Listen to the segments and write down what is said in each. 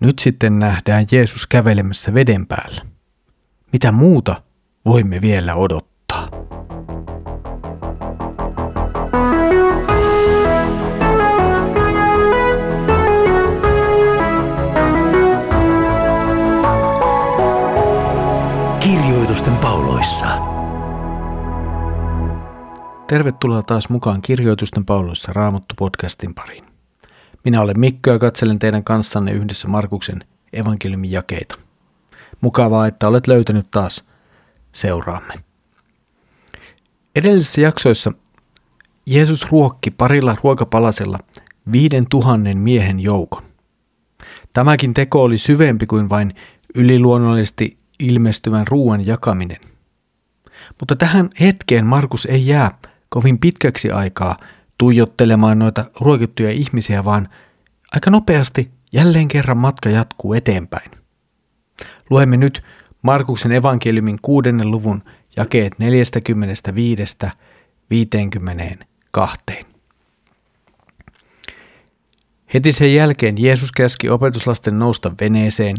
Nyt sitten nähdään Jeesus kävelemässä veden päällä. Mitä muuta voimme vielä odottaa? Kirjoitusten pauloissa. Tervetuloa taas mukaan Kirjoitusten pauloissa Raamattu podcastin pariin. Minä olen Mikko ja katselen teidän kanssanne yhdessä Markuksen evankeliumin jakeita. Mukavaa, että olet löytänyt taas seuraamme. Edellisissä jaksoissa Jeesus ruokki parilla ruokapalasella viiden tuhannen miehen joukon. Tämäkin teko oli syvempi kuin vain yliluonnollisesti ilmestyvän ruoan jakaminen. Mutta tähän hetkeen Markus ei jää kovin pitkäksi aikaa tuijottelemaan noita ruokittuja ihmisiä, vaan aika nopeasti jälleen kerran matka jatkuu eteenpäin. Luemme nyt Markuksen evankeliumin kuudennen luvun jakeet 45-52. Heti sen jälkeen Jeesus käski opetuslasten nousta veneeseen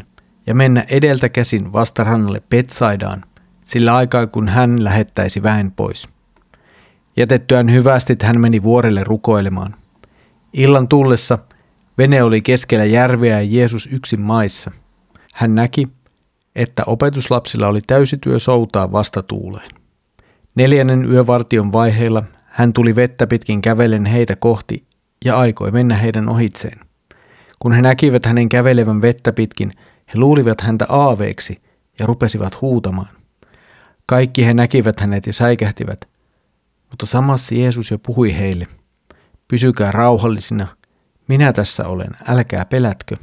ja mennä edeltä käsin vastarannalle Petsaidaan, sillä aikaa kun hän lähettäisi väen pois. Jätettyään hyvästi hän meni vuorelle rukoilemaan. Illan tullessa vene oli keskellä järveä ja Jeesus yksin maissa. Hän näki, että opetuslapsilla oli täysi työ soutaa vastatuuleen. Neljännen yövartion vaiheilla hän tuli vettä pitkin kävellen heitä kohti ja aikoi mennä heidän ohitseen. Kun he näkivät hänen kävelevän vettä pitkin, he luulivat häntä aaveeksi ja rupesivat huutamaan. Kaikki he näkivät hänet ja säikähtivät, mutta samassa Jeesus jo puhui heille, pysykää rauhallisina, minä tässä olen, älkää pelätkö.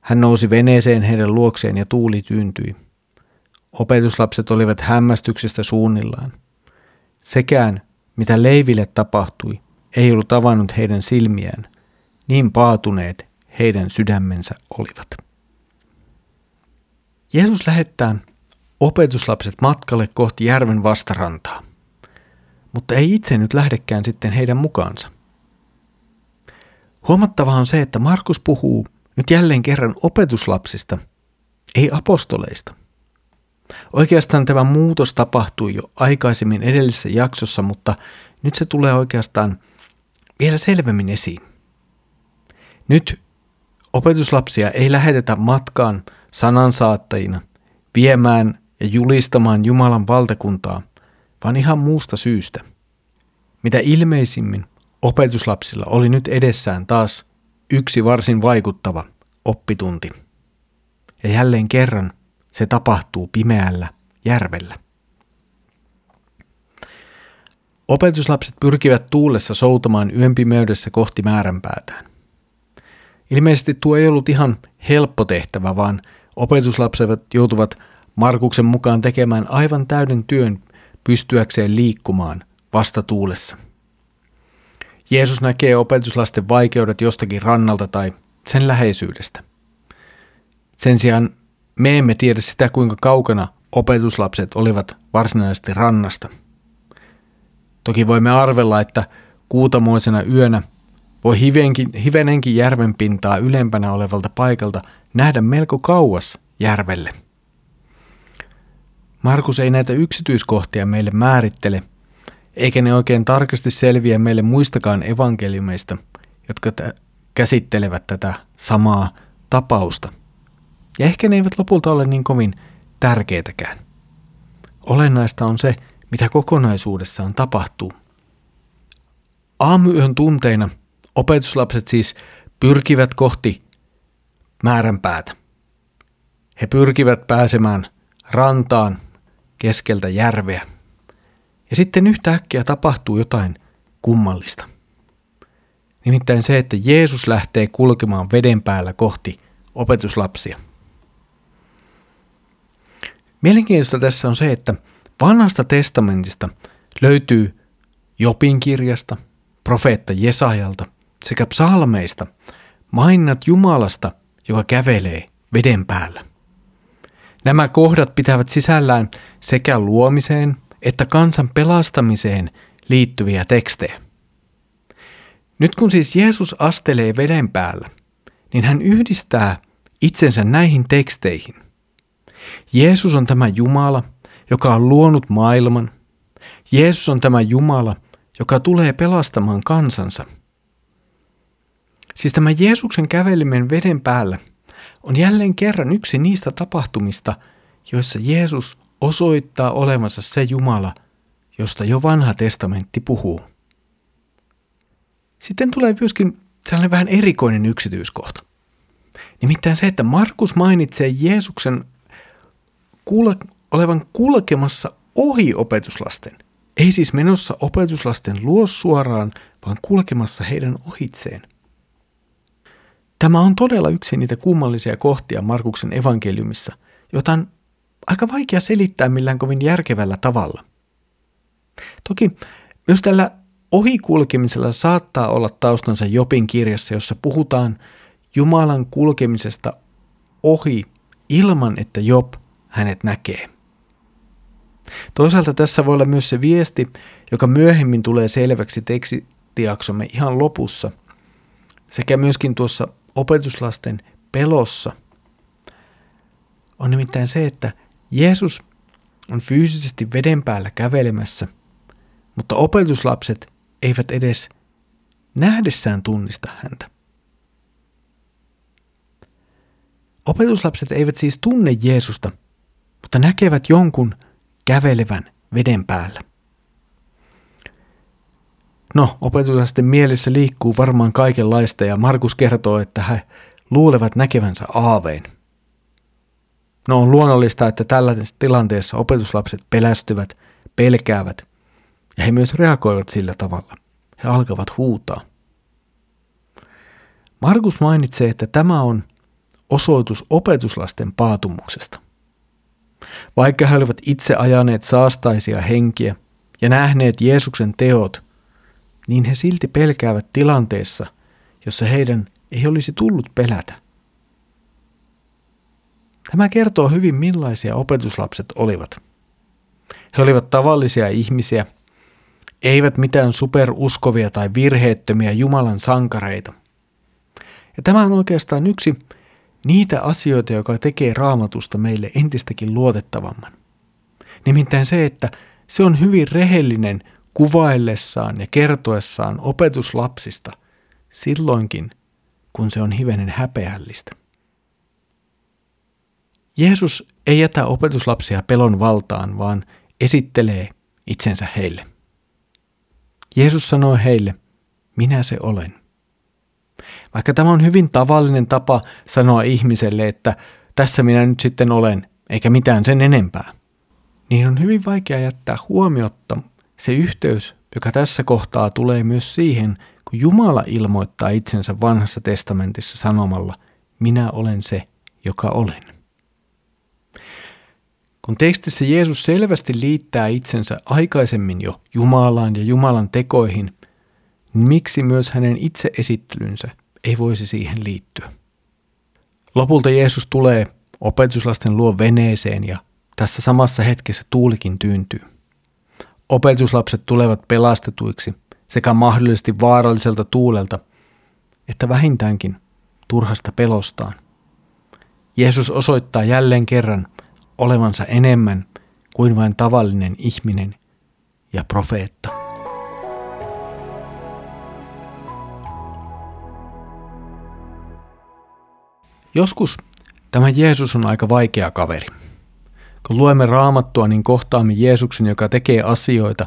Hän nousi veneeseen heidän luokseen ja tuuli tyyntyi. Opetuslapset olivat hämmästyksestä suunnillaan. Sekään, mitä leiville tapahtui, ei ollut avannut heidän silmiään. Niin paatuneet heidän sydämensä olivat. Jeesus lähettää opetuslapset matkalle kohti järven vastarantaa, mutta ei itse nyt lähdekään sitten heidän mukaansa. Huomattavaa on se, että Markus puhuu nyt jälleen kerran opetuslapsista, ei apostoleista. Oikeastaan tämä muutos tapahtui jo aikaisemmin edellisessä jaksossa, mutta nyt se tulee oikeastaan vielä selvemmin esiin. Nyt opetuslapsia ei lähetetä matkaan sanansaattajina viemään ja julistamaan Jumalan valtakuntaa, vaan ihan muusta syystä. Mitä ilmeisimmin opetuslapsilla oli nyt edessään taas yksi varsin vaikuttava oppitunti. Ja jälleen kerran se tapahtuu pimeällä järvellä. Opetuslapset pyrkivät tuulessa soutamaan yön pimeydessä kohti määränpäätään. Ilmeisesti tuo ei ollut ihan helppo tehtävä, vaan opetuslapset joutuvat Markuksen mukaan tekemään aivan täyden työn pystyäkseen liikkumaan vasta tuulessa. Jeesus näkee opetuslasten vaikeudet jostakin rannalta tai sen läheisyydestä. Sen sijaan me emme tiedä sitä, kuinka kaukana opetuslapset olivat varsinaisesti rannasta. Toki voimme arvella, että kuutamoisena yönä voi hivenkin, hivenenkin järven pintaa ylempänä olevalta paikalta nähdä melko kauas järvelle. Markus ei näitä yksityiskohtia meille määrittele – eikä ne oikein tarkasti selviä meille muistakaan evankeliumeista, jotka t- käsittelevät tätä samaa tapausta. Ja ehkä ne eivät lopulta ole niin kovin tärkeitäkään. Olennaista on se, mitä kokonaisuudessaan tapahtuu. Aamuyön tunteina opetuslapset siis pyrkivät kohti määränpäätä. He pyrkivät pääsemään rantaan keskeltä järveä. Ja sitten yhtäkkiä tapahtuu jotain kummallista. Nimittäin se, että Jeesus lähtee kulkemaan veden päällä kohti opetuslapsia. Mielenkiintoista tässä on se, että vanhasta testamentista löytyy Jopin kirjasta, profeetta Jesajalta sekä psalmeista maininnat Jumalasta, joka kävelee veden päällä. Nämä kohdat pitävät sisällään sekä luomiseen että kansan pelastamiseen liittyviä tekstejä. Nyt kun siis Jeesus astelee veden päällä, niin hän yhdistää itsensä näihin teksteihin. Jeesus on tämä Jumala, joka on luonut maailman. Jeesus on tämä Jumala, joka tulee pelastamaan kansansa. Siis tämä Jeesuksen käveleminen veden päällä on jälleen kerran yksi niistä tapahtumista, joissa Jeesus osoittaa olevansa se Jumala, josta jo vanha testamentti puhuu. Sitten tulee myöskin sellainen vähän erikoinen yksityiskohta. Nimittäin se, että Markus mainitsee Jeesuksen kuule- olevan kulkemassa ohi opetuslasten. Ei siis menossa opetuslasten luo suoraan, vaan kulkemassa heidän ohitseen. Tämä on todella yksi niitä kummallisia kohtia Markuksen evankeliumissa, jota on aika vaikea selittää millään kovin järkevällä tavalla. Toki myös tällä ohikulkemisella saattaa olla taustansa Jopin kirjassa, jossa puhutaan Jumalan kulkemisesta ohi ilman, että Job hänet näkee. Toisaalta tässä voi olla myös se viesti, joka myöhemmin tulee selväksi tekstijaksomme ihan lopussa, sekä myöskin tuossa opetuslasten pelossa, on nimittäin se, että Jeesus on fyysisesti veden päällä kävelemässä, mutta opetuslapset eivät edes nähdessään tunnista häntä. Opetuslapset eivät siis tunne Jeesusta, mutta näkevät jonkun kävelevän veden päällä. No, opetuslasten mielessä liikkuu varmaan kaikenlaista ja Markus kertoo, että he luulevat näkevänsä aaveen. No on luonnollista, että tällä tilanteessa opetuslapset pelästyvät, pelkäävät ja he myös reagoivat sillä tavalla. He alkavat huutaa. Markus mainitsee, että tämä on osoitus opetuslasten paatumuksesta. Vaikka he olivat itse ajaneet saastaisia henkiä ja nähneet Jeesuksen teot, niin he silti pelkäävät tilanteessa, jossa heidän ei olisi tullut pelätä. Tämä kertoo hyvin millaisia opetuslapset olivat. He olivat tavallisia ihmisiä, eivät mitään superuskovia tai virheettömiä Jumalan sankareita. Ja tämä on oikeastaan yksi niitä asioita, joka tekee raamatusta meille entistäkin luotettavamman. Nimittäin se, että se on hyvin rehellinen kuvaillessaan ja kertoessaan opetuslapsista silloinkin, kun se on hivenen häpeällistä. Jeesus ei jätä opetuslapsia pelon valtaan, vaan esittelee itsensä heille. Jeesus sanoi heille, minä se olen. Vaikka tämä on hyvin tavallinen tapa sanoa ihmiselle, että tässä minä nyt sitten olen, eikä mitään sen enempää, niin on hyvin vaikea jättää huomiotta se yhteys, joka tässä kohtaa tulee myös siihen, kun Jumala ilmoittaa itsensä vanhassa testamentissa sanomalla, minä olen se, joka olen. Kun tekstissä Jeesus selvästi liittää itsensä aikaisemmin jo Jumalaan ja Jumalan tekoihin, niin miksi myös hänen itse esittelynsä ei voisi siihen liittyä? Lopulta Jeesus tulee opetuslasten luo veneeseen ja tässä samassa hetkessä tuulikin tyyntyy. Opetuslapset tulevat pelastetuiksi sekä mahdollisesti vaaralliselta tuulelta, että vähintäänkin turhasta pelostaan. Jeesus osoittaa jälleen kerran olevansa enemmän kuin vain tavallinen ihminen ja profeetta. Joskus tämä Jeesus on aika vaikea kaveri. Kun luemme raamattua, niin kohtaamme Jeesuksen, joka tekee asioita,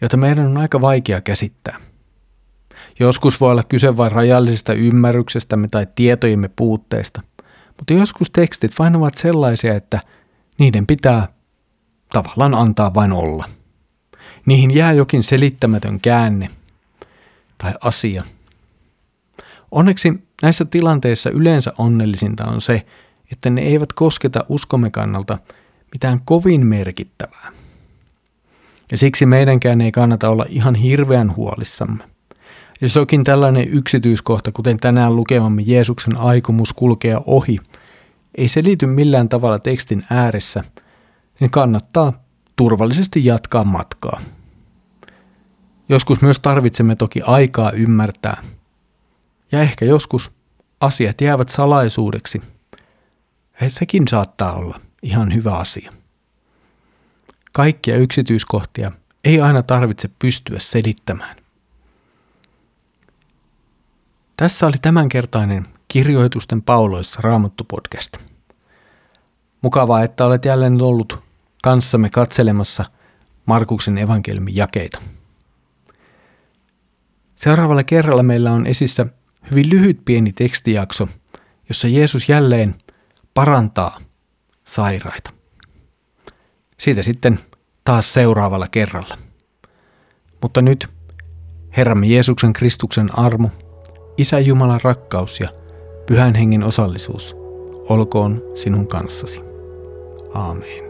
joita meidän on aika vaikea käsittää. Joskus voi olla kyse vain rajallisesta ymmärryksestämme tai tietojemme puutteesta, mutta joskus tekstit vain ovat sellaisia, että niiden pitää tavallaan antaa vain olla. Niihin jää jokin selittämätön käänne tai asia. Onneksi näissä tilanteissa yleensä onnellisinta on se, että ne eivät kosketa uskomme kannalta – mitään kovin merkittävää. Ja siksi meidänkään ei kannata olla ihan hirveän huolissamme. Jos jokin tällainen yksityiskohta, kuten tänään lukemamme Jeesuksen aikomus kulkea ohi, ei selity millään tavalla tekstin ääressä, niin kannattaa turvallisesti jatkaa matkaa. Joskus myös tarvitsemme toki aikaa ymmärtää. Ja ehkä joskus asiat jäävät salaisuudeksi Ja sekin saattaa olla ihan hyvä asia. Kaikkia yksityiskohtia ei aina tarvitse pystyä selittämään. Tässä oli tämänkertainen Kirjoitusten pauloissa Raamattu podcast. Mukavaa, että olet jälleen ollut kanssamme katselemassa Markuksen evankeliumin jakeita. Seuraavalla kerralla meillä on esissä hyvin lyhyt pieni tekstijakso, jossa Jeesus jälleen parantaa sairaita. Siitä sitten taas seuraavalla kerralla. Mutta nyt Herramme Jeesuksen Kristuksen armo, Isä Jumalan rakkaus ja Pyhän Hengen osallisuus olkoon sinun kanssasi. Aamen.